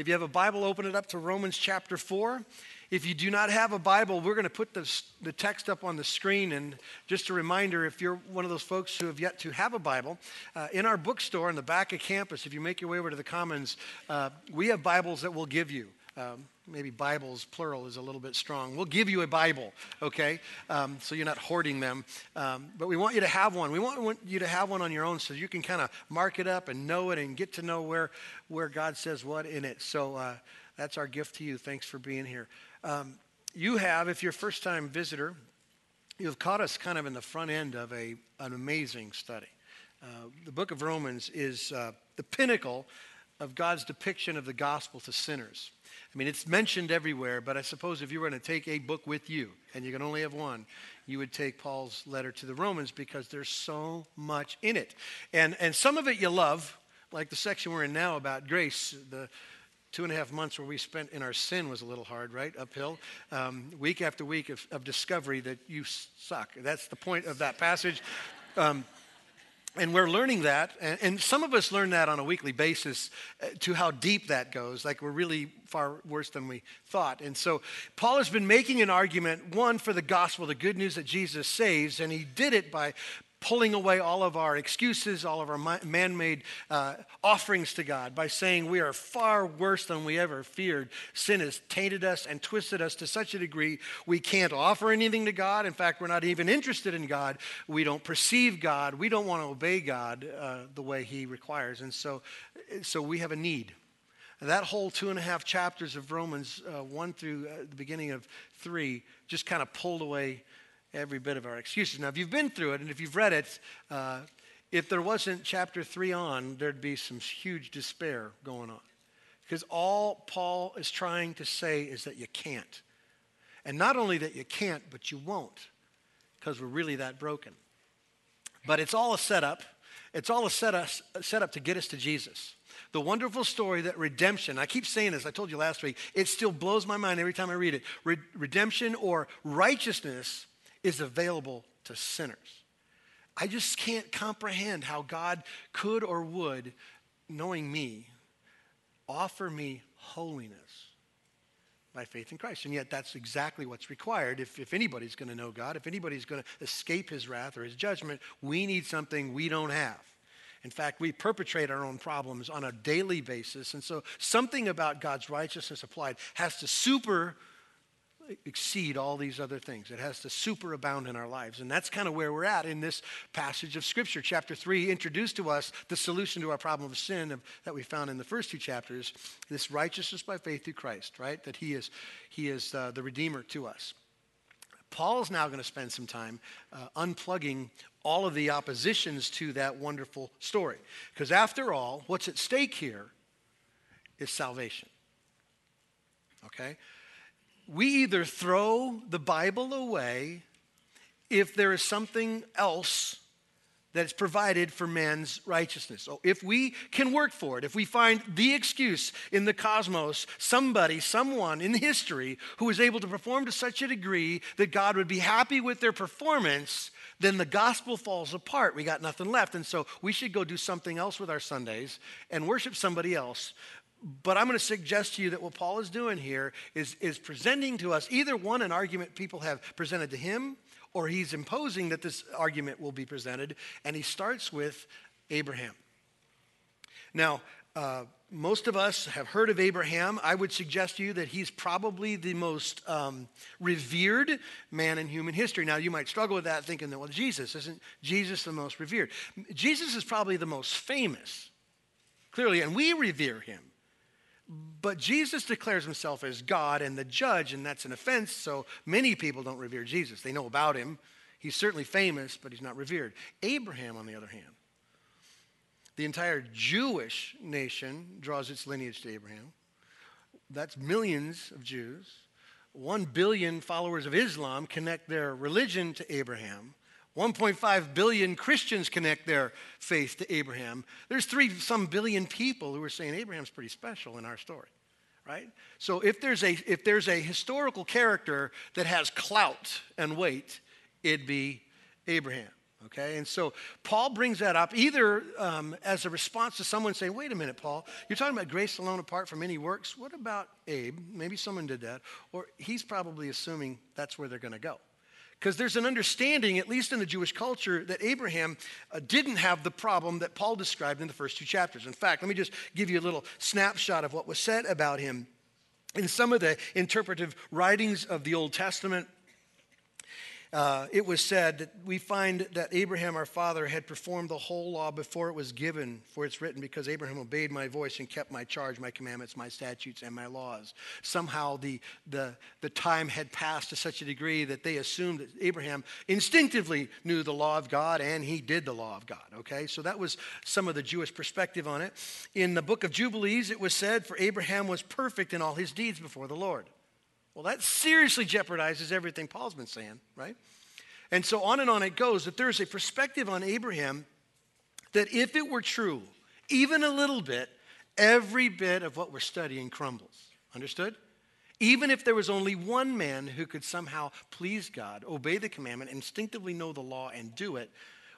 If you have a Bible, open it up to Romans chapter 4. If you do not have a Bible, we're going to put the, the text up on the screen. And just a reminder if you're one of those folks who have yet to have a Bible, uh, in our bookstore in the back of campus, if you make your way over to the Commons, uh, we have Bibles that we'll give you. Um, maybe Bibles, plural, is a little bit strong. We'll give you a Bible, okay? Um, so you're not hoarding them. Um, but we want you to have one. We want, want you to have one on your own so you can kind of mark it up and know it and get to know where, where God says what in it. So uh, that's our gift to you. Thanks for being here. Um, you have, if you're a first time visitor, you've caught us kind of in the front end of a, an amazing study. Uh, the book of Romans is uh, the pinnacle of God's depiction of the gospel to sinners. I mean, it's mentioned everywhere, but I suppose if you were going to take a book with you, and you can only have one, you would take Paul's letter to the Romans because there's so much in it. And, and some of it you love, like the section we're in now about grace, the two and a half months where we spent in our sin was a little hard, right? Uphill. Um, week after week of, of, discovery that you suck. That's the point of that passage. Um, and we're learning that, and, some of us learn that on a weekly basis uh, to how deep that goes. Like we're really far worse than we thought. And so Paul has been making an argument, one, for the gospel, the good news that Jesus saves, and he did it by pulling away all of our excuses, all of our man made uh, offerings to God by saying we are far worse than we ever feared. Sin has tainted us and twisted us to such a degree we can't offer anything to God. In fact, we're not even interested in God. We don't perceive God. We don't want to obey God uh, the way He requires. And so, so we have a need. that whole two and a half chapters of Romans, uh, 1 through uh, the beginning of 3, just kind of pulled away every bit of our excuses. Now, if you've been through it and if you've read it, uh, if there wasn't chapter three on, there'd be some huge despair going on. Because all Paul is trying to say is that you can't. And not only that you can't, but you won't, because we're really that broken. But it's all a setup. It's all a setup, a setup to get us to Jesus. The wonderful story that redemption, I keep saying this, I told you last week, it still blows my mind every time I read it. Re- redemption or righteousness is available to sinners. I just can't comprehend how God could or would, knowing me, offer me holiness by faith in Christ. And yet, that's exactly what's required. If, if anybody's going to know God, if anybody's going to escape his wrath or his judgment, we need something we don't have. In fact, we perpetrate our own problems on a daily basis. And so, something about God's righteousness applied has to super exceed all these other things. It has to superabound in our lives. And that's kind of where we're at in this passage of Scripture. Chapter 3 introduced to us the solution to our problem of sin of, that we found in the first two chapters this righteousness by faith through Christ, right? That He is, he is uh, the Redeemer to us. Paul is now going to spend some time uh, unplugging all of the oppositions to that wonderful story. Because after all, what's at stake here is salvation. Okay? We either throw the Bible away if there is something else that's provided for man's righteousness. So if we can work for it, if we find the excuse in the cosmos, somebody, someone in history who is able to perform to such a degree that God would be happy with their performance, then the gospel falls apart. We got nothing left. And so we should go do something else with our Sundays and worship somebody else but I'm going to suggest to you that what Paul is doing here is, is presenting to us either one, an argument people have presented to him, or he's imposing that this argument will be presented. And he starts with Abraham. Now, uh, most of us have heard of Abraham. I would suggest to you that he's probably the most um, revered man in human history. Now, you might struggle with that thinking that, well, Jesus, isn't Jesus the most revered? Jesus is probably the most famous, clearly, and we revere him. But Jesus declares himself as God and the judge, and that's an offense, so many people don't revere Jesus. They know about him. He's certainly famous, but he's not revered. Abraham, on the other hand, the entire Jewish nation draws its lineage to Abraham. That's millions of Jews. One billion followers of Islam connect their religion to Abraham. 1.5 billion Christians connect their faith to Abraham. There's three some billion people who are saying Abraham's pretty special in our story, right? So if there's a if there's a historical character that has clout and weight, it'd be Abraham. Okay, and so Paul brings that up either um, as a response to someone saying, Wait a minute, Paul, you're talking about grace alone apart from any works. What about Abe? Maybe someone did that. Or he's probably assuming that's where they're going to go. Because there's an understanding, at least in the Jewish culture, that Abraham uh, didn't have the problem that Paul described in the first two chapters. In fact, let me just give you a little snapshot of what was said about him. In some of the interpretive writings of the Old Testament, uh, it was said that we find that Abraham, our father, had performed the whole law before it was given, for it's written, because Abraham obeyed my voice and kept my charge, my commandments, my statutes, and my laws. Somehow the, the, the time had passed to such a degree that they assumed that Abraham instinctively knew the law of God and he did the law of God. Okay, so that was some of the Jewish perspective on it. In the book of Jubilees, it was said, For Abraham was perfect in all his deeds before the Lord. Well, that seriously jeopardizes everything Paul's been saying, right? And so on and on it goes that there's a perspective on Abraham that if it were true, even a little bit, every bit of what we're studying crumbles. Understood? Even if there was only one man who could somehow please God, obey the commandment, instinctively know the law, and do it,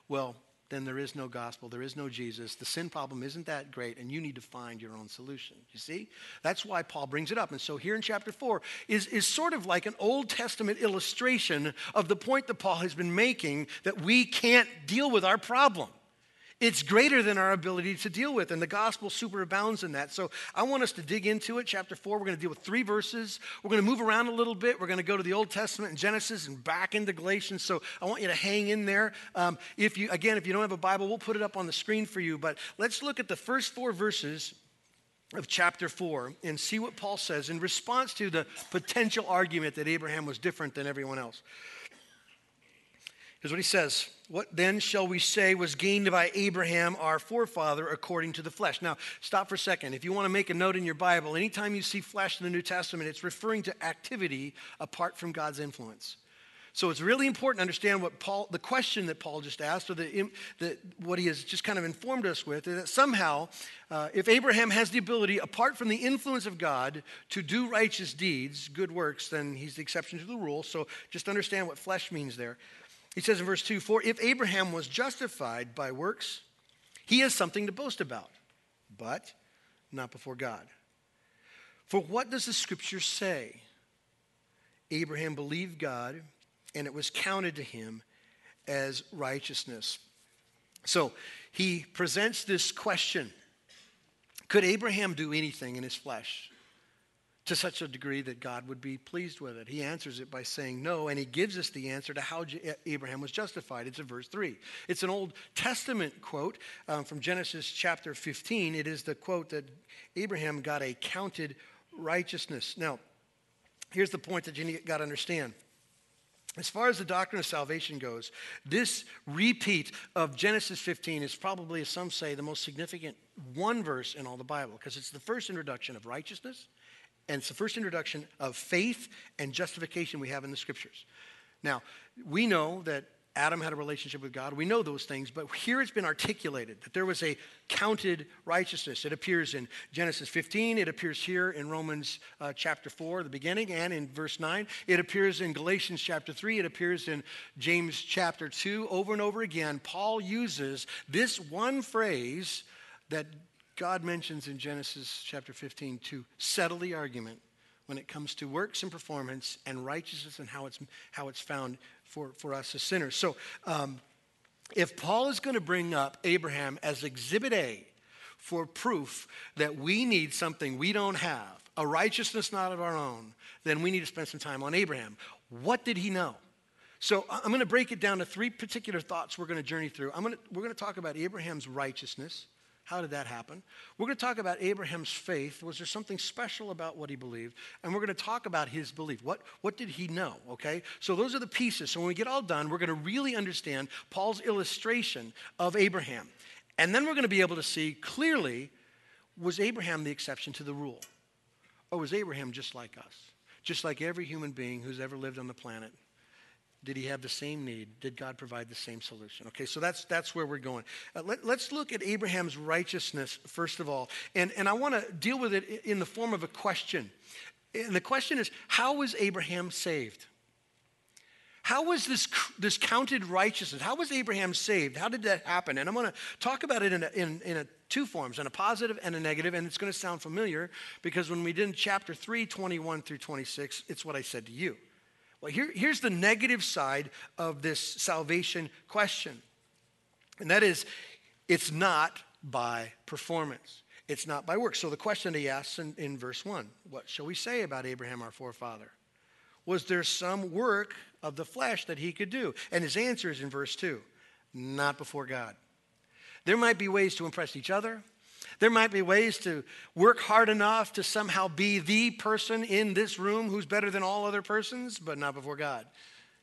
well, then there is no gospel, there is no Jesus. The sin problem isn't that great, and you need to find your own solution. You see? That's why Paul brings it up. And so here in chapter 4 is, is sort of like an Old Testament illustration of the point that Paul has been making that we can't deal with our problem. It's greater than our ability to deal with, and the gospel superabounds in that. So I want us to dig into it. Chapter 4, we're going to deal with three verses. We're going to move around a little bit. We're going to go to the Old Testament and Genesis and back into Galatians. So I want you to hang in there. Um, if you, again, if you don't have a Bible, we'll put it up on the screen for you. But let's look at the first four verses of chapter 4 and see what Paul says in response to the potential argument that Abraham was different than everyone else. Here's what he says What then shall we say was gained by Abraham, our forefather, according to the flesh? Now, stop for a second. If you want to make a note in your Bible, anytime you see flesh in the New Testament, it's referring to activity apart from God's influence. So it's really important to understand what Paul, the question that Paul just asked, or the, the what he has just kind of informed us with, is that somehow, uh, if Abraham has the ability, apart from the influence of God, to do righteous deeds, good works, then he's the exception to the rule. So just understand what flesh means there. He says in verse 2 For if Abraham was justified by works, he has something to boast about, but not before God. For what does the scripture say? Abraham believed God, and it was counted to him as righteousness. So he presents this question Could Abraham do anything in his flesh? To such a degree that God would be pleased with it. He answers it by saying no, and he gives us the answer to how Abraham was justified. It's in verse 3. It's an Old Testament quote um, from Genesis chapter 15. It is the quote that Abraham got a counted righteousness. Now, here's the point that you got to understand. As far as the doctrine of salvation goes, this repeat of Genesis 15 is probably, as some say, the most significant one verse in all the Bible because it's the first introduction of righteousness and it's the first introduction of faith and justification we have in the scriptures. Now, we know that Adam had a relationship with God. We know those things, but here it's been articulated that there was a counted righteousness. It appears in Genesis 15, it appears here in Romans uh, chapter 4, the beginning, and in verse 9. It appears in Galatians chapter 3, it appears in James chapter 2. Over and over again, Paul uses this one phrase that God mentions in Genesis chapter 15 to settle the argument when it comes to works and performance and righteousness and how it's, how it's found for, for us as sinners. So, um, if Paul is going to bring up Abraham as exhibit A for proof that we need something we don't have, a righteousness not of our own, then we need to spend some time on Abraham. What did he know? So I'm going to break it down to three particular thoughts we're going to journey through. I'm going to, we're going to talk about Abraham's righteousness. How did that happen? We're going to talk about Abraham's faith. Was there something special about what he believed? And we're going to talk about his belief. What, what did he know? Okay? So those are the pieces. So when we get all done, we're going to really understand Paul's illustration of Abraham. And then we're going to be able to see clearly was Abraham the exception to the rule? Or was Abraham just like us? Just like every human being who's ever lived on the planet? Did he have the same need? Did God provide the same solution? Okay, so that's, that's where we're going. Uh, let, us look at Abraham's righteousness, first of all. And, and I want to deal with it in the form of a question. And the question is how was Abraham saved? How was this, this counted righteousness? How was Abraham saved? How did that happen? And I'm going to talk about it in, a, in, in a two forms, in a positive and a negative, and it's going to sound familiar because when we did in chapter 3, 21 through 26, it's what I said to you. Well, here, here's the negative side of this salvation question, and that is it's not by performance. It's not by works. So the question he asks in, in verse 1 what shall we say about Abraham, our forefather? Was there some work of the flesh that he could do? And his answer is in verse 2 not before God. There might be ways to impress each other. There might be ways to work hard enough to somehow be the person in this room who's better than all other persons, but not before God.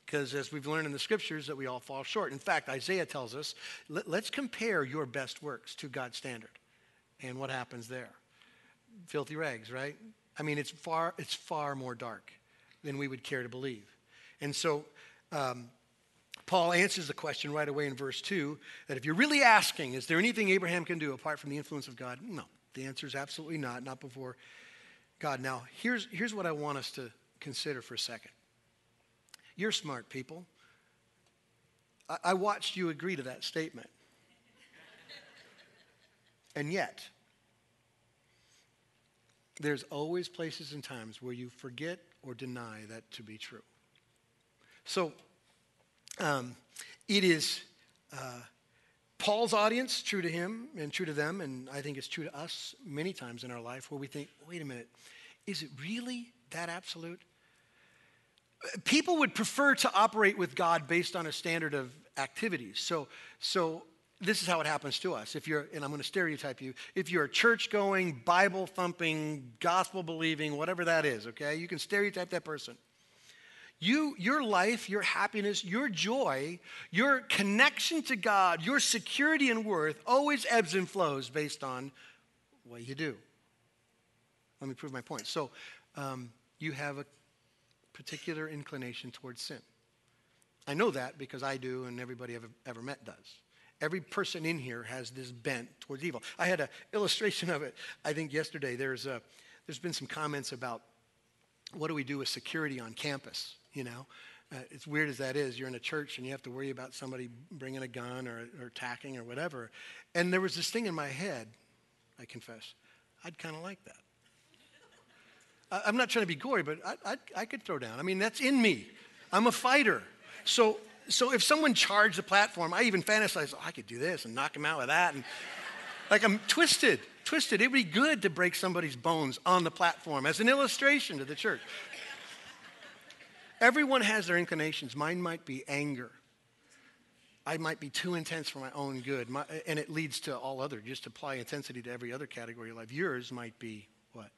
Because as we've learned in the scriptures, that we all fall short. In fact, Isaiah tells us, let, us compare your best works to God's standard. And what happens there? Filthy rags, right? I mean, it's far, it's far more dark than we would care to believe. And so um, Paul answers the question right away in verse 2 that if you're really asking, is there anything Abraham can do apart from the influence of God? No. The answer is absolutely not, not before God. Now, here's, here's what I want us to consider for a second. You're smart people. I, I watched you agree to that statement. and yet, there's always places and times where you forget or deny that to be true. So um, it is uh, Paul's audience, true to him and true to them, and I think it's true to us many times in our life where we think, wait a minute, is it really that absolute? People would prefer to operate with God based on a standard of activities. So, so this is how it happens to us. If you're, and I'm going to stereotype you, if you're a church going, Bible thumping, gospel believing, whatever that is, okay, you can stereotype that person. You, your life, your happiness, your joy, your connection to God, your security and worth always ebbs and flows based on what you do. Let me prove my point. So, um, you have a particular inclination towards sin. I know that because I do, and everybody I've ever met does. Every person in here has this bent towards evil. I had an illustration of it, I think, yesterday. There's, a, there's been some comments about what do we do with security on campus, you know? Uh, as weird as that is, you're in a church and you have to worry about somebody bringing a gun or, or attacking or whatever. And there was this thing in my head, I confess, I'd kind of like that. I, I'm not trying to be gory, but I, I, I could throw down. I mean, that's in me. I'm a fighter. So so if someone charged the platform, I even fantasize, oh, I could do this and knock him out with that. And like I'm twisted, twisted. It'd be good to break somebody's bones on the platform as an illustration to the church. Everyone has their inclinations. Mine might be anger. I might be too intense for my own good. My, and it leads to all other, just apply intensity to every other category of life. Yours might be what?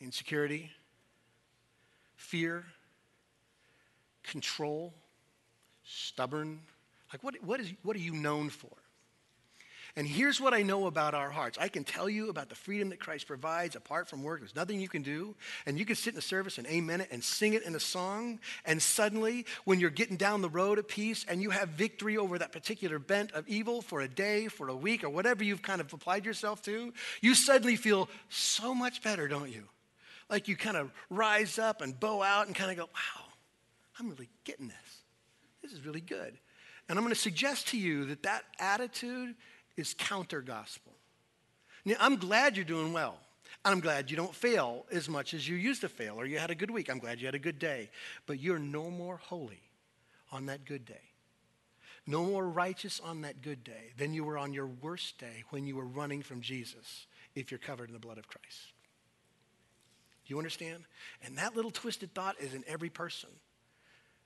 Insecurity, fear, control, stubborn? Like, what, what, is, what are you known for? And here's what I know about our hearts. I can tell you about the freedom that Christ provides apart from work. There's nothing you can do. And you can sit in a service and amen it and sing it in a song. And suddenly, when you're getting down the road of peace and you have victory over that particular bent of evil for a day, for a week, or whatever you've kind of applied yourself to, you suddenly feel so much better, don't you? Like you kind of rise up and bow out and kind of go, wow, I'm really getting this. This is really good. And I'm going to suggest to you that that attitude is counter gospel. Now, I'm glad you're doing well. I'm glad you don't fail as much as you used to fail or you had a good week. I'm glad you had a good day. But you're no more holy on that good day. No more righteous on that good day than you were on your worst day when you were running from Jesus if you're covered in the blood of Christ. Do you understand? And that little twisted thought is in every person.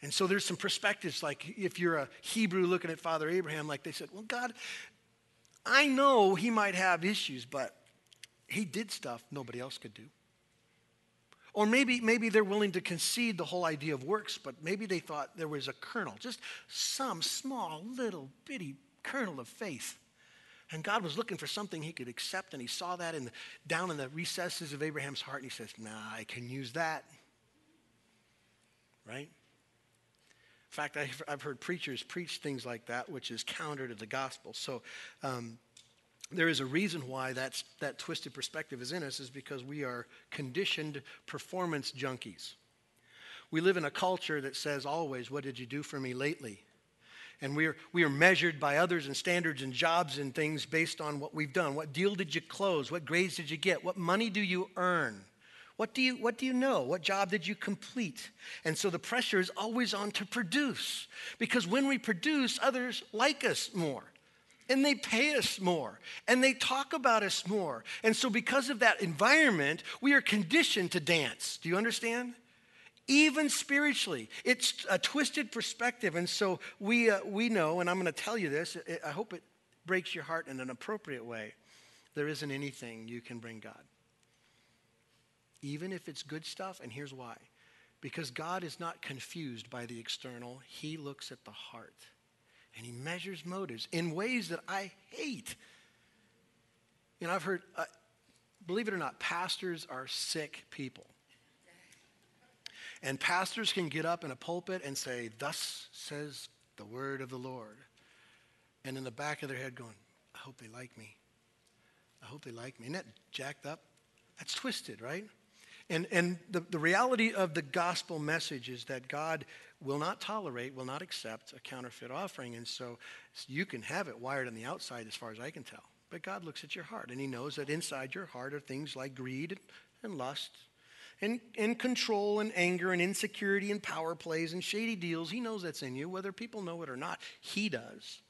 And so there's some perspectives, like if you're a Hebrew looking at Father Abraham, like they said, well, God, I know he might have issues, but he did stuff nobody else could do. Or maybe, maybe they're willing to concede the whole idea of works, but maybe they thought there was a kernel, just some small, little, bitty kernel of faith. And God was looking for something he could accept, and he saw that in the, down in the recesses of Abraham's heart, and he says, Nah, I can use that. Right? In fact, I've heard preachers preach things like that, which is counter to the gospel. So um, there is a reason why that's, that twisted perspective is in us, is because we are conditioned performance junkies. We live in a culture that says always, What did you do for me lately? And we are, we are measured by others and standards and jobs and things based on what we've done. What deal did you close? What grades did you get? What money do you earn? What do you, what do you know? What job did you complete? And so the pressure is always on to produce because when we produce, others like us more and they pay us more and they talk about us more. And so, because of that environment, we are conditioned to dance. Do you understand? Even spiritually, it's a twisted perspective. And so, we, uh, we know, and I'm going to tell you this, I hope it breaks your heart in an appropriate way. There isn't anything you can bring God. Even if it's good stuff, and here's why because God is not confused by the external, He looks at the heart and he measures motives in ways that I hate. You know, I've heard, uh, believe it or not, pastors are sick people. And pastors can get up in a pulpit and say, Thus says the word of the Lord. And in the back of their head, going, I hope they like me. I hope they like me. Isn't that jacked up? That's twisted, right? And, and the, the reality of the gospel message is that God will not tolerate, will not accept a counterfeit offering. And so you can have it wired on the outside as far as I can tell. But God looks at your heart and He knows that inside your heart are things like greed and lust and, and control and anger and insecurity and power plays and shady deals. He knows that's in you, whether people know it or not. He does.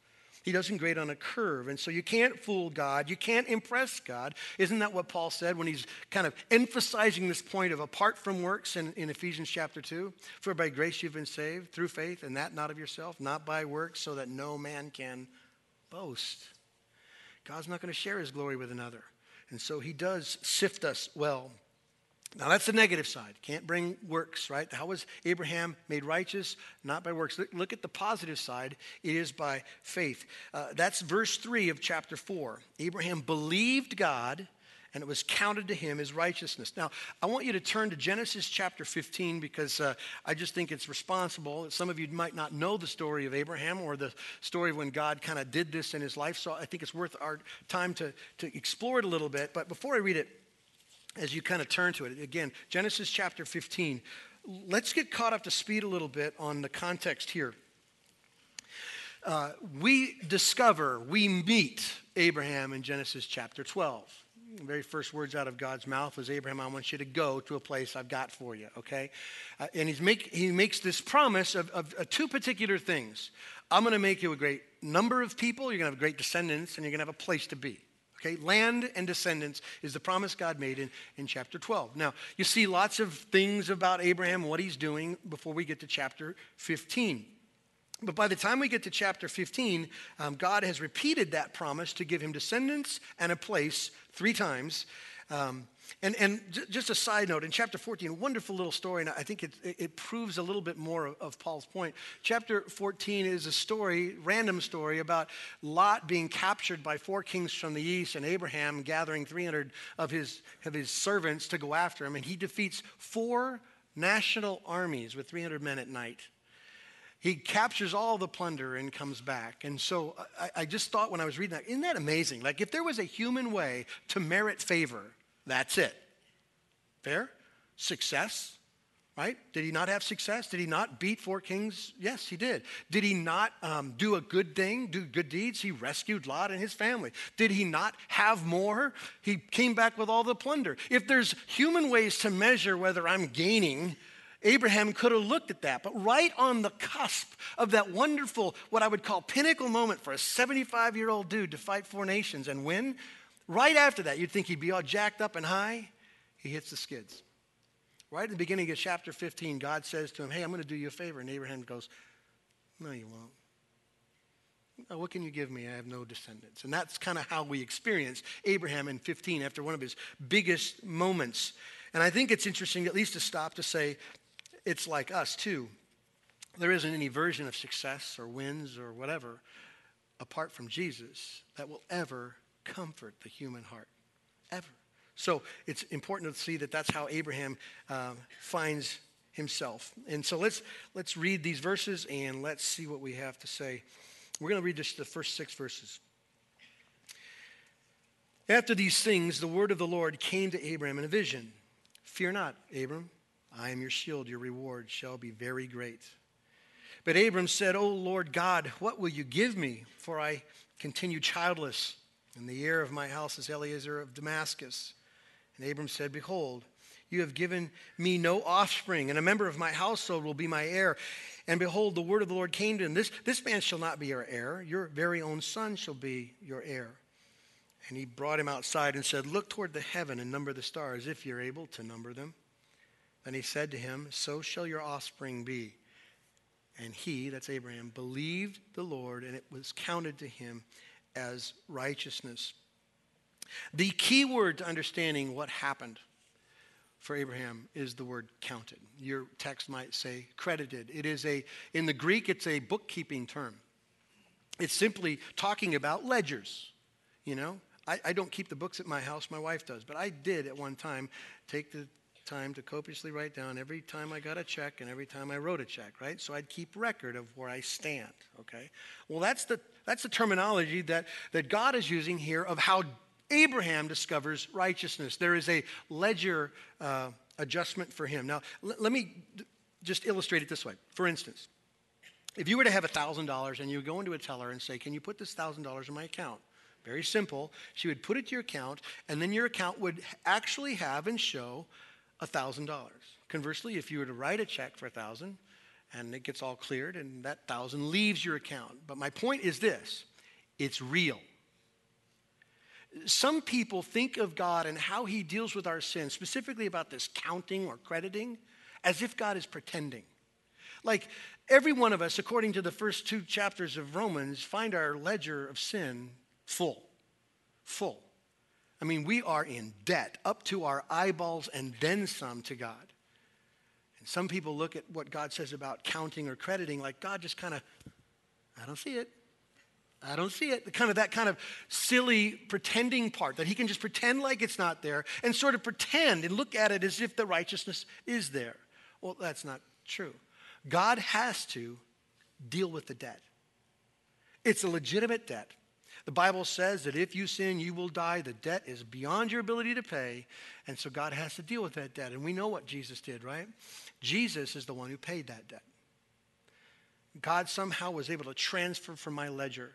He doesn't grade on a curve. And so you can't fool God. You can't impress God. Isn't that what Paul said when he's kind of emphasizing this point of apart from works in, in Ephesians chapter 2? For by grace you've been saved through faith, and that not of yourself, not by works, so that no man can boast. God's not going to share his glory with another. And so he does sift us well. Now, that's the negative side. Can't bring works, right? How was Abraham made righteous? Not by works. Look at the positive side. It is by faith. Uh, that's verse 3 of chapter 4. Abraham believed God, and it was counted to him as righteousness. Now, I want you to turn to Genesis chapter 15 because uh, I just think it's responsible. Some of you might not know the story of Abraham or the story of when God kind of did this in his life, so I think it's worth our time to, to explore it a little bit. But before I read it, as you kind of turn to it. Again, Genesis chapter 15. Let's get caught up to speed a little bit on the context here. Uh, we discover, we meet Abraham in Genesis chapter 12. The very first words out of God's mouth was, Abraham, I want you to go to a place I've got for you, okay? Uh, and he's make, he makes this promise of, of uh, two particular things. I'm going to make you a great number of people, you're going to have great descendants, and you're going to have a place to be. Okay, land and descendants is the promise God made in, in chapter 12. Now, you see lots of things about Abraham, what he's doing before we get to chapter 15. But by the time we get to chapter 15, um, God has repeated that promise to give him descendants and a place three times. Um, and, and just a side note, in chapter 14, a wonderful little story, and I think it, it proves a little bit more of, of, Paul's point. Chapter 14 is a story, random story, about Lot being captured by four kings from the east and Abraham gathering 300 of his, of his servants to go after him. And he defeats four national armies with 300 men at night. He captures all the plunder and comes back. And so I, I just thought when I was reading that, isn't that amazing? Like, if there was a human way to merit favor, that's it. Fair? Success, right? Did he not have success? Did he not beat four kings? Yes, he did. Did he not um, do a good thing, do good deeds? He rescued Lot and his family. Did he not have more? He came back with all the plunder. If there's human ways to measure whether I'm gaining, Abraham could have looked at that. But right on the cusp of that wonderful, what I would call pinnacle moment for a 75 year old dude to fight four nations and win, Right after that, you'd think he'd be all jacked up and high. He hits the skids. Right at the beginning of chapter 15, God says to him, Hey, I'm going to do you a favor. And Abraham goes, No, you won't. what can you give me? I have no descendants. And that's kind of how we experience Abraham in 15 after one of his biggest moments. And I think it's interesting, at least to stop to say, it's like us too. There isn't any version of success or wins or whatever apart from Jesus that will ever comfort the human heart, ever. So it's important to see that that's how Abraham um, finds himself. And so let's, let's read these verses and let's see what we have to say. We're going to read just the first six verses. After these things, the word of the Lord came to Abraham in a vision Fear not, Abram. I am your shield, your reward shall be very great. But Abram said, O Lord God, what will you give me? For I continue childless, and the heir of my house is Eliezer of Damascus. And Abram said, Behold, you have given me no offspring, and a member of my household will be my heir. And behold, the word of the Lord came to him This, this man shall not be your heir, your very own son shall be your heir. And he brought him outside and said, Look toward the heaven and number the stars, if you're able to number them. Then he said to him, So shall your offspring be. And he, that's Abraham, believed the Lord, and it was counted to him as righteousness. The key word to understanding what happened for Abraham is the word counted. Your text might say credited. It is a, in the Greek, it's a bookkeeping term. It's simply talking about ledgers. You know, I, I don't keep the books at my house, my wife does, but I did at one time take the time to copiously write down every time I got a check and every time I wrote a check, right? So I'd keep record of where I stand, okay? Well, that's the, that's the terminology that, that God is using here of how Abraham discovers righteousness. There is a ledger uh, adjustment for him. Now, l- let me just illustrate it this way. For instance, if you were to have $1,000 and you go into a teller and say, Can you put this $1,000 in my account? Very simple. She would put it to your account, and then your account would actually have and show $1,000. Conversely, if you were to write a check for 1000 and it gets all cleared and that 1000 leaves your account. But my point is this it's real. Some people think of God and how he deals with our sin, specifically about this counting or crediting, as if God is pretending. Like every one of us, according to the first two chapters of Romans, find our ledger of sin full. Full. I mean, we are in debt up to our eyeballs and then some to God. And some people look at what God says about counting or crediting like God just kind of, I don't see it. I don't see it. The kind of that kind of silly pretending part that he can just pretend like it's not there and sort of pretend and look at it as if the righteousness is there. Well, that's not true. God has to deal with the debt. It's a legitimate debt. The Bible says that if you sin, you will die. The debt is beyond your ability to pay. And so God has to deal with that debt. And we know what Jesus did, right? Jesus is the one who paid that debt. God somehow was able to transfer from my ledger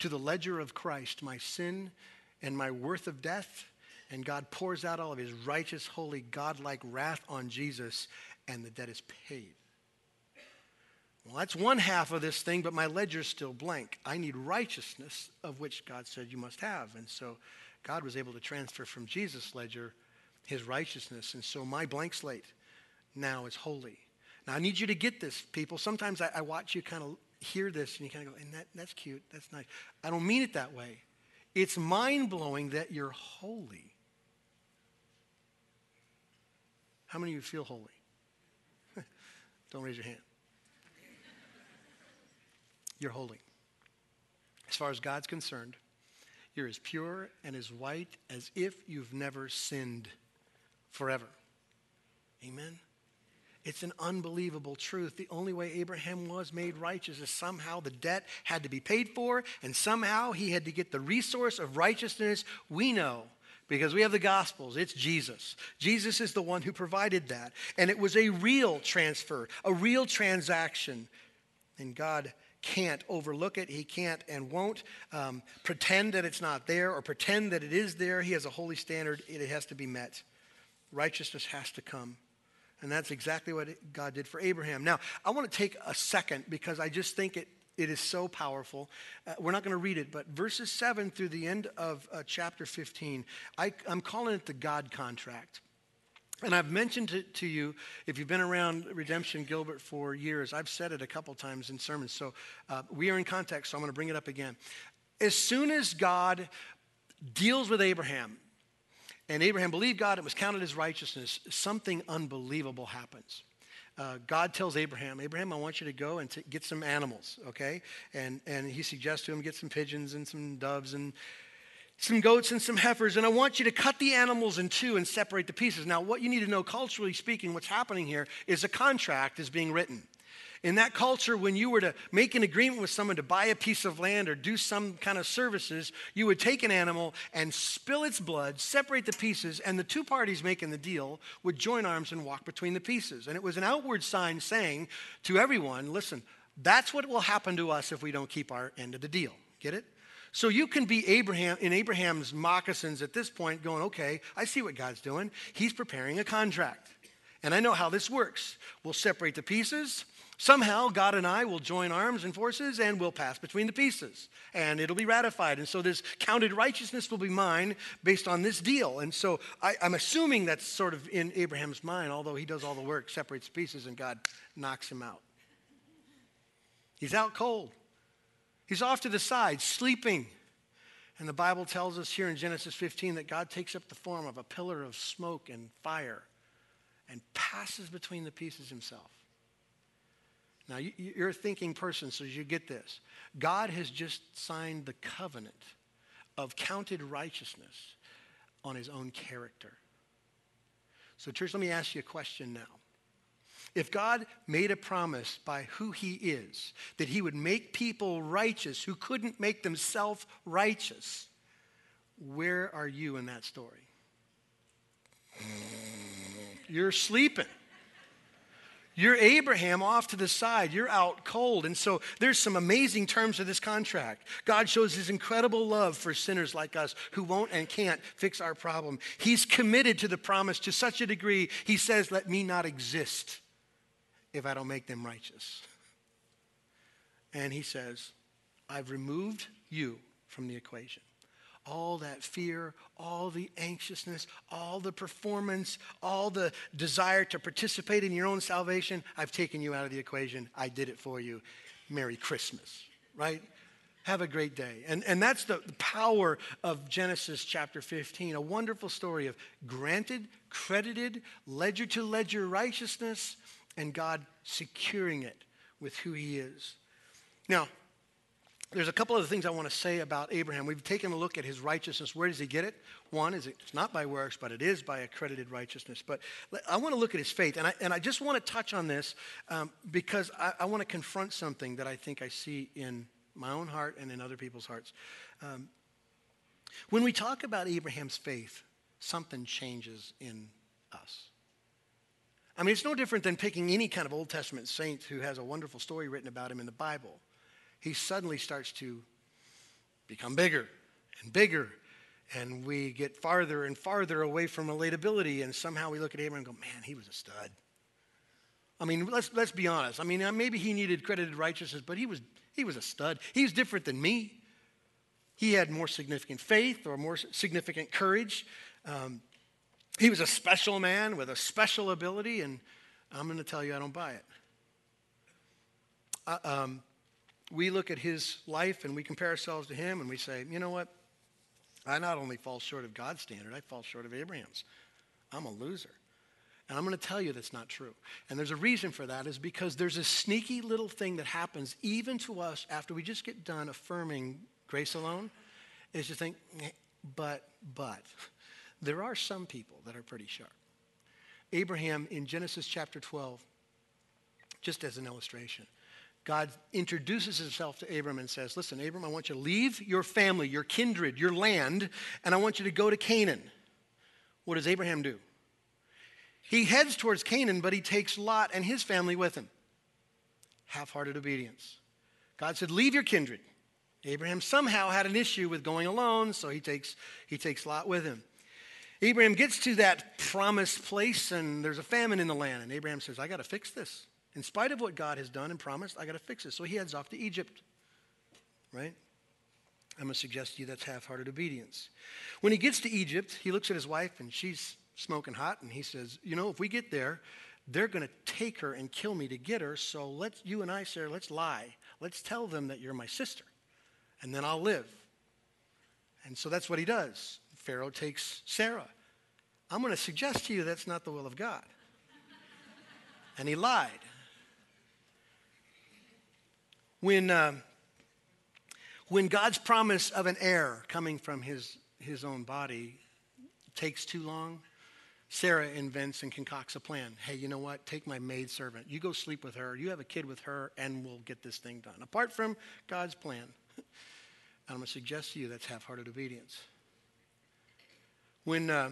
to the ledger of Christ my sin and my worth of death. And God pours out all of his righteous, holy, godlike wrath on Jesus, and the debt is paid. Well, that's one half of this thing, but my ledger's still blank. I need righteousness, of which God said you must have. And so God was able to transfer from Jesus' ledger his righteousness. And so my blank slate now is holy. Now, I need you to get this, people. Sometimes I, I watch you kind of hear this and you kind of go, and that, that's cute, that's nice. I don't mean it that way. It's mind blowing that you're holy. How many of you feel holy? don't raise your hand. You're holy. As far as God's concerned, you're as pure and as white as if you've never sinned forever. Amen? It's an unbelievable truth. The only way Abraham was made righteous is somehow the debt had to be paid for, and somehow he had to get the resource of righteousness we know because we have the Gospels. It's Jesus. Jesus is the one who provided that. And it was a real transfer, a real transaction. And God can't overlook it. He can't and won't um, pretend that it's not there or pretend that it is there. He has a holy standard, it has to be met. Righteousness has to come. And that's exactly what God did for Abraham. Now, I want to take a second because I just think it, it is so powerful. Uh, we're not going to read it, but verses 7 through the end of uh, chapter 15, I, I'm calling it the God contract. And I've mentioned it to, you, if you've been around Redemption Gilbert for years, I've said it a couple times in sermons. So uh, we are in context, so I'm going to bring it up again. As soon as God deals with Abraham, and Abraham believed God, it was counted as righteousness, something unbelievable happens. Uh, God tells Abraham, Abraham, I want you to go and t- get some animals, okay? And, and he suggests to him, get some pigeons and some doves and some goats and some heifers, and I want you to cut the animals in two and separate the pieces. Now, what you need to know, culturally speaking, what's happening here is a contract is being written. In that culture, when you were to make an agreement with someone to buy a piece of land or do some kind of services, you would take an animal and spill its blood, separate the pieces, and the two parties making the deal would join arms and walk between the pieces. And it was an outward sign saying to everyone, listen, that's what will happen to us if we don't keep our end of the deal. Get it? So you can be Abraham in Abraham's moccasins at this point, going, okay, I see what God's doing. He's preparing a contract. And I know how this works. We'll separate the pieces. Somehow, God and I will join arms and forces and we'll pass between the pieces and it'll be ratified. And so, this counted righteousness will be mine based on this deal. And so, I, am assuming that's sort of in Abraham's mind, although he does all the work, separates pieces, and God knocks him out. He's out cold, he's off to the side, sleeping. And the Bible tells us here in Genesis 15 that God takes up the form of a pillar of smoke and fire and passes between the pieces himself. Now, you're a thinking person, so you get this. God has just signed the covenant of counted righteousness on his own character. So, church, let me ask you a question now. If God made a promise by who he is, that he would make people righteous who couldn't make themselves righteous, where are you in that story? You're sleeping. You're Abraham off to the side. You're out cold. And so there's some amazing terms of this contract. God shows his incredible love for sinners like us who won't and can't fix our problem. He's committed to the promise to such a degree, he says, Let me not exist if I don't make them righteous. And he says, I've removed you from the equation all that fear, all the anxiousness, all the performance, all the desire to participate in your own salvation, I've taken you out of the equation. I did it for you. Merry Christmas, right? Have a great day. And, and that's the, the power of Genesis chapter 15, a wonderful story of granted, credited, ledger to ledger righteousness, and God securing it with who He is. Now, there's a couple of things I want to say about Abraham. We've taken a look at his righteousness. Where does he get it? One is it's not by works, but it is by accredited righteousness. But I want to look at his faith. And I, and I just want to touch on this um, because I, I, want to confront something that I think I see in my own heart and in other people's hearts. Um, when we talk about Abraham's faith, something changes in us. I mean, it's no different than picking any kind of Old Testament saint who has a wonderful story written about him in the Bible he suddenly starts to become bigger and bigger. And we get farther and farther away from relatability. And somehow we look at Abraham and go, man, he was a stud. I mean, let's, let's be honest. I mean, uh, maybe he needed credited righteousness, but he was, he was a stud. He's different than me. He had more significant faith or more significant courage. Um, he was a special man with a special ability, and I'm going to tell you, I don't buy it. Uh, um, we look at his life and we compare ourselves to him and we say, you know what? I not only fall short of God's standard, I fall short of Abraham's. I'm a loser. And I'm going to tell you that's not true. And there's a reason for that is because there's a sneaky little thing that happens even to us after we just get done affirming grace alone is to think, but, but. There are some people that are pretty sharp. Abraham in Genesis chapter 12, just as an illustration, God introduces himself to Abram and says, Listen, Abram, I want you to leave your family, your kindred, your land, and I want you to go to Canaan. What does Abraham do? He heads towards Canaan, but he takes Lot and his family with him. Half hearted obedience. God said, Leave your kindred. Abraham somehow had an issue with going alone, so he takes, he takes Lot with him. Abraham gets to that promised place, and there's a famine in the land. And Abraham says, I got to fix this. In spite of what God has done and promised, I got to fix this. So he heads off to Egypt, right? I'm going to suggest to you that's half hearted obedience. When he gets to Egypt, he looks at his wife and she's smoking hot, and he says, You know, if we get there, they're going to take her and kill me to get her. So let's, you and I, Sarah, let's lie. Let's tell them that you're my sister, and then I'll live. And so that's what he does. Pharaoh takes Sarah. I'm going to suggest to you that's not the will of God. And he lied. When, uh, when God's promise of an heir coming from his, his own body takes too long, Sarah invents and concocts a plan. Hey, you know what? Take my maidservant. You go sleep with her. You have a kid with her, and we'll get this thing done. Apart from God's plan. I'm going to suggest to you that's half hearted obedience. When uh,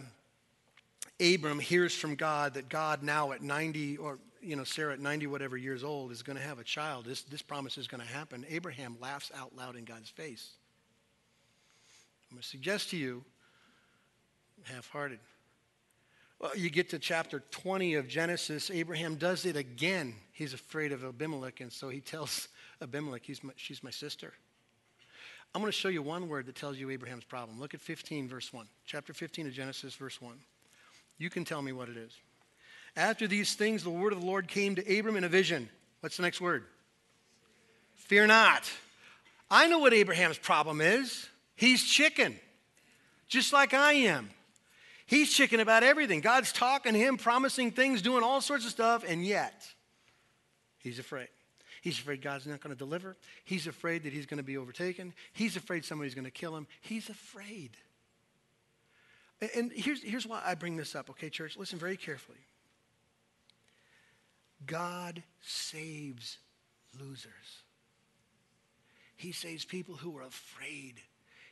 Abram hears from God that God now at 90, or you know, Sarah at 90 whatever years old is going to have a child, this, this promise is going to happen, Abraham laughs out loud in God's face. I'm going to suggest to you, half hearted. Well, you get to chapter 20 of Genesis, Abraham does it again. He's afraid of Abimelech, and so he tells Abimelech, my, She's my sister. I'm going to show you one word that tells you Abraham's problem. Look at 15, verse 1. Chapter 15 of Genesis, verse 1. You can tell me what it is. After these things, the word of the Lord came to Abram in a vision. What's the next word? Fear not. I know what Abraham's problem is. He's chicken, just like I am. He's chicken about everything. God's talking to him, promising things, doing all sorts of stuff, and yet he's afraid. He's afraid God's not going to deliver. He's afraid that he's going to be overtaken. He's afraid somebody's going to kill him. He's afraid. And here's, here's why I bring this up, okay, church? Listen very carefully. God saves losers. He saves people who are afraid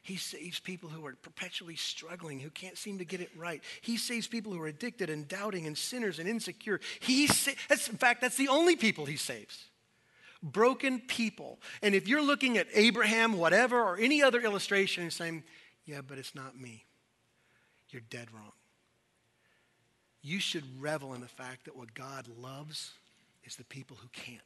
he saves people who are perpetually struggling, who can't seem to get it right. He saves people who are addicted and doubting and sinners and insecure. He sa- that's, in fact, that's the only people he saves. Broken people. And if you're looking at Abraham, whatever, or any other illustration and saying, yeah, but it's not me, you're dead wrong. You should revel in the fact that what God loves is the people who can't.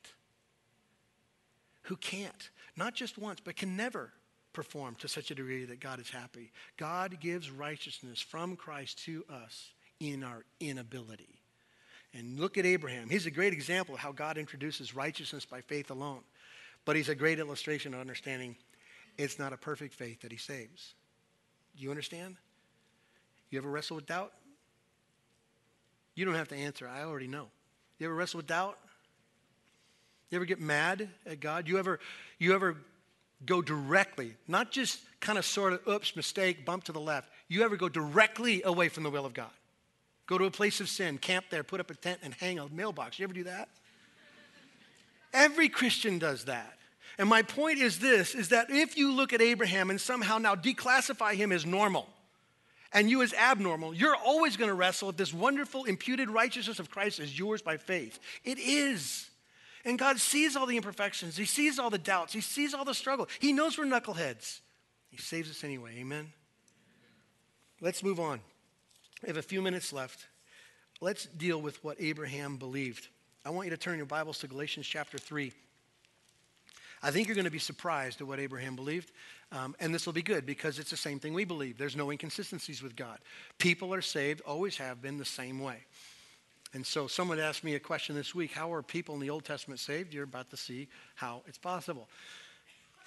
Who can't. Not just once, but can never perform to such a degree that God is happy. God gives righteousness from Christ to us in our inability. And look at Abraham. He's a great example of how God introduces righteousness by faith alone. But he's a great illustration of understanding it's not a perfect faith that he saves. Do you understand? You ever wrestle with doubt? You don't have to answer. I already know. You ever wrestle with doubt? You ever get mad at God? You ever you ever go directly, not just kind of sort of, oops, mistake, bump to the left. You ever go directly away from the will of God? Go to a place of sin, camp there, put up a tent, and hang a mailbox. You ever do that? Every Christian does that. And my point is this is that if you look at Abraham and somehow now declassify him as normal and you as abnormal, you're always going to wrestle if this wonderful imputed righteousness of Christ is yours by faith. It is. And God sees all the imperfections. He sees all the doubts. He sees all the struggle. He knows we're knuckleheads. He saves us anyway. Amen. Let's move on. We have a few minutes left. Let's deal with what Abraham believed. I want you to turn your Bibles to Galatians chapter 3. I think you're going to be surprised at what Abraham believed. Um, and this will be good because it's the same thing we believe. There's no inconsistencies with God. People are saved, always have been the same way. And so someone asked me a question this week How are people in the Old Testament saved? You're about to see how it's possible.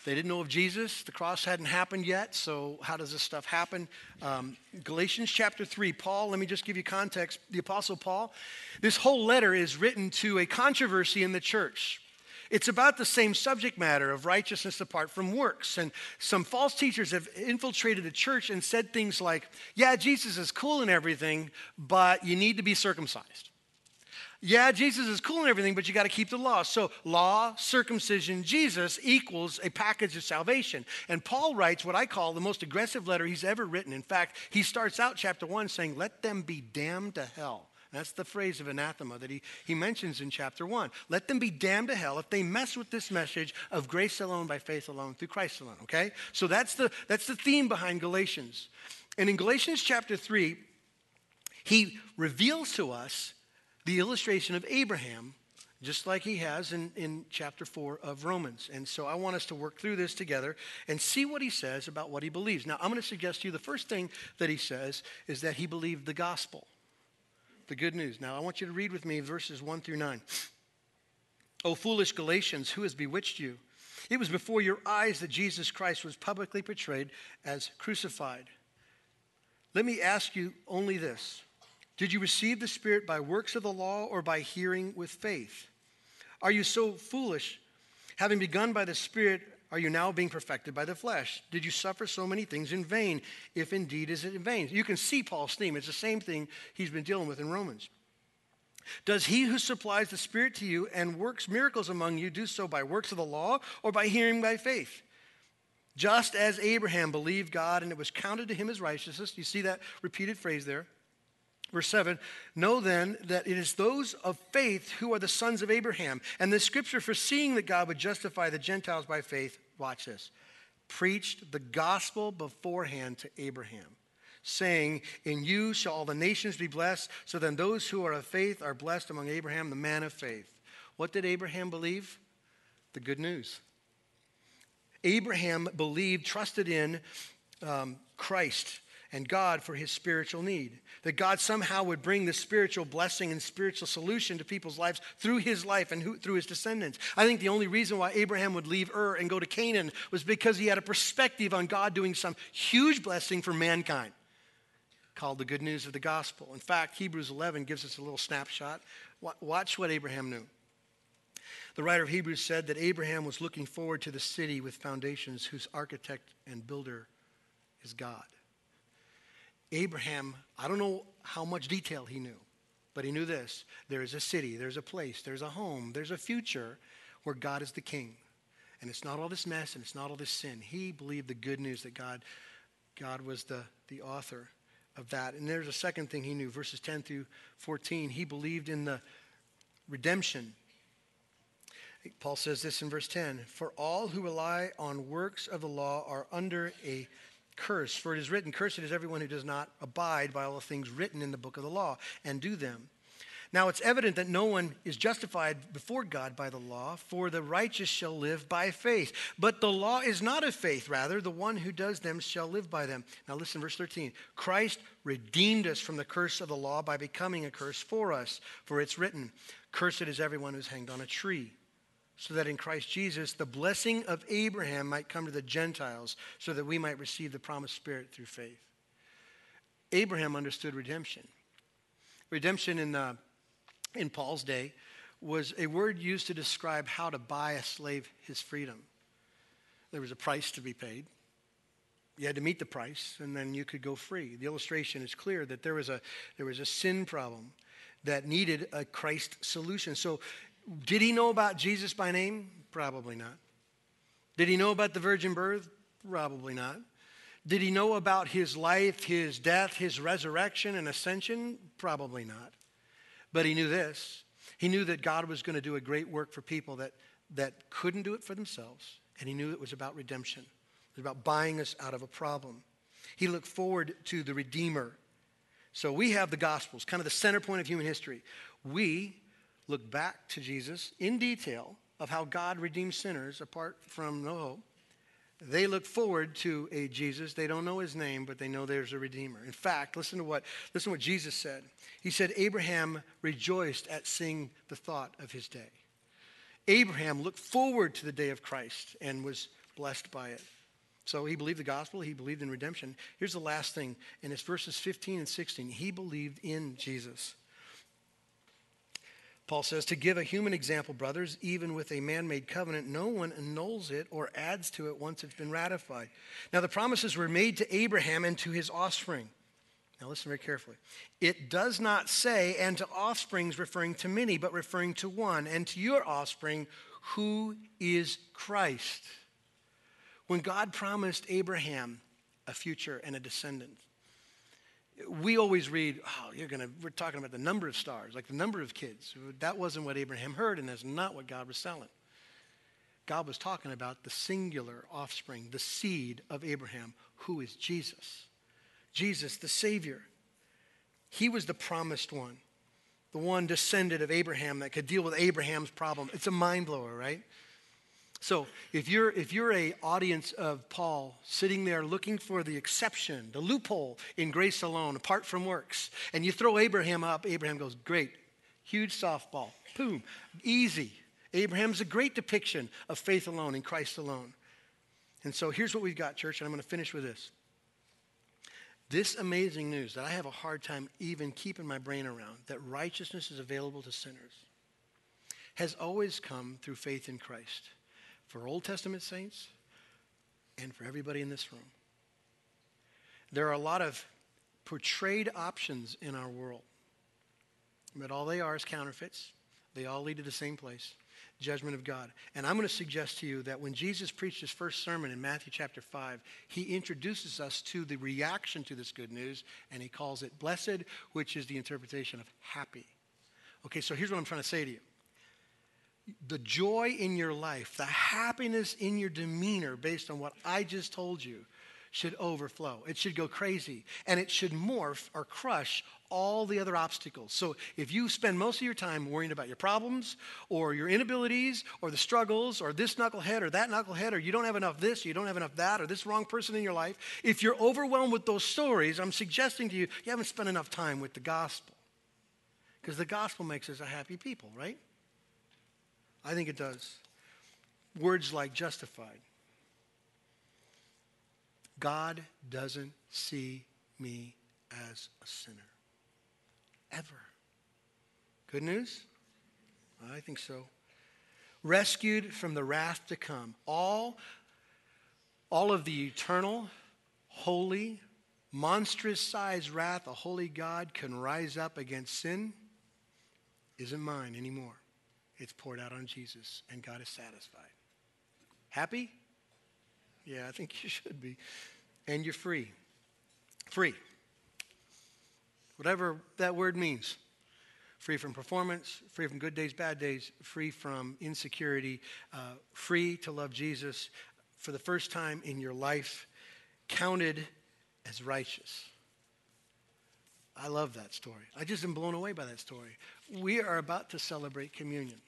They didn't know of Jesus. The cross hadn't happened yet. So, how does this stuff happen? Um, Galatians chapter 3, Paul, let me just give you context. The Apostle Paul, this whole letter is written to a controversy in the church. It's about the same subject matter of righteousness apart from works. And some false teachers have infiltrated the church and said things like, yeah, Jesus is cool and everything, but you need to be circumcised. Yeah, Jesus is cool and everything, but you got to keep the law. So, law, circumcision, Jesus equals a package of salvation. And Paul writes what I call the most aggressive letter he's ever written. In fact, he starts out chapter one saying, Let them be damned to hell. That's the phrase of anathema that he, he mentions in chapter one. Let them be damned to hell if they mess with this message of grace alone, by faith alone, through Christ alone. Okay? So that's the, that's the theme behind Galatians. And in Galatians chapter 3, he reveals to us the illustration of Abraham, just like he has in, in chapter 4 of Romans. And so I want us to work through this together and see what he says about what he believes. Now, I'm going to suggest to you the first thing that he says is that he believed the gospel, the good news. Now, I want you to read with me verses 1 through 9. O foolish Galatians, who has bewitched you? It was before your eyes that Jesus Christ was publicly portrayed as crucified. Let me ask you only this did you receive the Spirit by works of the law or by hearing with faith? Are you so foolish? Having begun by the Spirit, are you now being perfected by the flesh? Did you suffer so many things in vain, if indeed is it in vain? You can see Paul's theme. It's the same thing he's been dealing with in Romans. Does he who supplies the Spirit to you and works miracles among you do so by works of the law or by hearing by faith? Just as Abraham believed God and it was counted to him as righteousness. You see that repeated phrase there? Verse 7 Know then that it is those of faith who are the sons of Abraham. And the scripture, foreseeing that God would justify the Gentiles by faith, watch this, preached the gospel beforehand to Abraham, saying, In you shall all the nations be blessed. So then those who are of faith are blessed among Abraham, the man of faith. What did Abraham believe? The good news. Abraham believed, trusted in um, Christ and God for his spiritual need. That God somehow would bring the spiritual blessing and spiritual solution to people's lives through his life and who, through his descendants. I think the only reason why Abraham would leave Ur and go to Canaan was because he had a perspective on God doing some huge blessing for mankind called the good news of the gospel. In fact, Hebrews 11 gives us a little snapshot. Watch what Abraham knew. The writer of Hebrews said that Abraham was looking forward to the city with foundations whose architect and builder is God. Abraham, I don't know how much detail he knew, but he knew this there is a city, there's a place, there's a home, there's a future where God is the king. And it's not all this mess and it's not all this sin. He believed the good news that God, God was the, the author of that. And there's a second thing he knew, verses 10 through 14. He believed in the redemption. Paul says this in verse 10 For all who rely on works of the law are under a curse. For it is written, Cursed is everyone who does not abide by all the things written in the book of the law and do them. Now it's evident that no one is justified before God by the law, for the righteous shall live by faith. But the law is not of faith, rather, the one who does them shall live by them. Now listen, verse 13. Christ redeemed us from the curse of the law by becoming a curse for us. For it's written, Cursed is everyone who's hanged on a tree so that in Christ Jesus the blessing of Abraham might come to the Gentiles, so that we might receive the promised Spirit through faith. Abraham understood redemption. Redemption in, the, in Paul's day was a word used to describe how to buy a slave his freedom. There was a price to be paid. You had to meet the price, and then you could go free. The illustration is clear that there was a, there was a sin problem that needed a Christ solution. So did he know about Jesus by name? Probably not. Did he know about the virgin birth? Probably not. Did he know about his life, his death, his resurrection and ascension? Probably not. But he knew this. He knew that God was going to do a great work for people that, that couldn't do it for themselves. And he knew it was about redemption. It was about buying us out of a problem. He looked forward to the Redeemer. So we have the Gospels, kind of the center point of human history. We look back to Jesus in detail of how God redeems sinners apart from no hope. They look forward to a Jesus. They don't know his name, but they know there's a redeemer. In fact, listen to what listen to what Jesus said. He said Abraham rejoiced at seeing the thought of his day. Abraham looked forward to the day of Christ and was blessed by it. So he believed the gospel, he believed in redemption. Here's the last thing, and it's verses 15 and 16. He believed in Jesus. Paul says, to give a human example, brothers, even with a man made covenant, no one annuls it or adds to it once it's been ratified. Now, the promises were made to Abraham and to his offspring. Now, listen very carefully. It does not say, and to offsprings referring to many, but referring to one, and to your offspring, who is Christ. When God promised Abraham a future and a descendant, we always read, oh, you're going to, we're talking about the number of stars, like the number of kids. That wasn't what Abraham heard, and that's not what God was selling. God was talking about the singular offspring, the seed of Abraham, who is Jesus. Jesus, the Savior. He was the promised one, the one descended of Abraham that could deal with Abraham's problem. It's a mind blower, right? So if you're if you're a audience of Paul sitting there looking for the exception, the loophole in grace alone, apart from works, and you throw Abraham up, Abraham goes, Great, huge softball. Boom. Easy. Abraham's a great depiction of faith alone in Christ alone. And so here's what we've got, church, and I'm going to finish with this. This amazing news that I have a hard time even keeping my brain around that righteousness is available to sinners has always come through faith in Christ for Old Testament saints and for everybody in this room. There are a lot of portrayed options in our world, but all they are is counterfeits. They all lead to the same place judgment of God. And I'm going to suggest to you that when Jesus preached his first sermon in Matthew chapter 5, he introduces us to the reaction to this good news, and he calls it blessed, which is the interpretation of happy. Okay, so here's what I'm trying to say to you the joy in your life, the happiness in your demeanor based on what I just told you should overflow. It should go crazy and it should morph or crush all the other obstacles. So if you spend most of your time worrying about your problems or your inabilities or the struggles or this knucklehead or that knucklehead or you don't have enough this, you don't have enough that or this wrong person in your life, if you're overwhelmed with those stories, I'm suggesting to you, you haven't spent enough time with the gospel. Because the gospel makes us a happy people, right? I think it does. Words like justified. God doesn't see me as a sinner. Ever. Good news? I think so. Rescued from the wrath to come. All, all of the eternal, holy, monstrous sized wrath a holy God can rise up against sin isn't mine anymore. It's poured out on Jesus, and God is satisfied. Happy? Yeah, I think you should be. And you're free. Free. Whatever that word means. Free from performance, free from good days, bad days, free from insecurity, uh, free to love Jesus for the first time in your life, counted as righteous. I love that story. I just am blown away by that story. We are about to celebrate communion.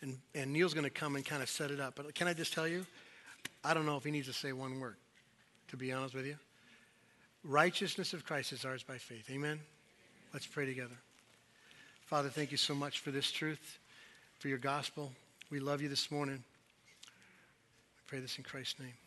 And, and Neil's going to come and kind of set it up. But can I just tell you? I don't know if he needs to say one word, to be honest with you. Righteousness of Christ is ours by faith. Amen? Let's pray together. Father, thank you so much for this truth, for your gospel. We love you this morning. We pray this in Christ's name.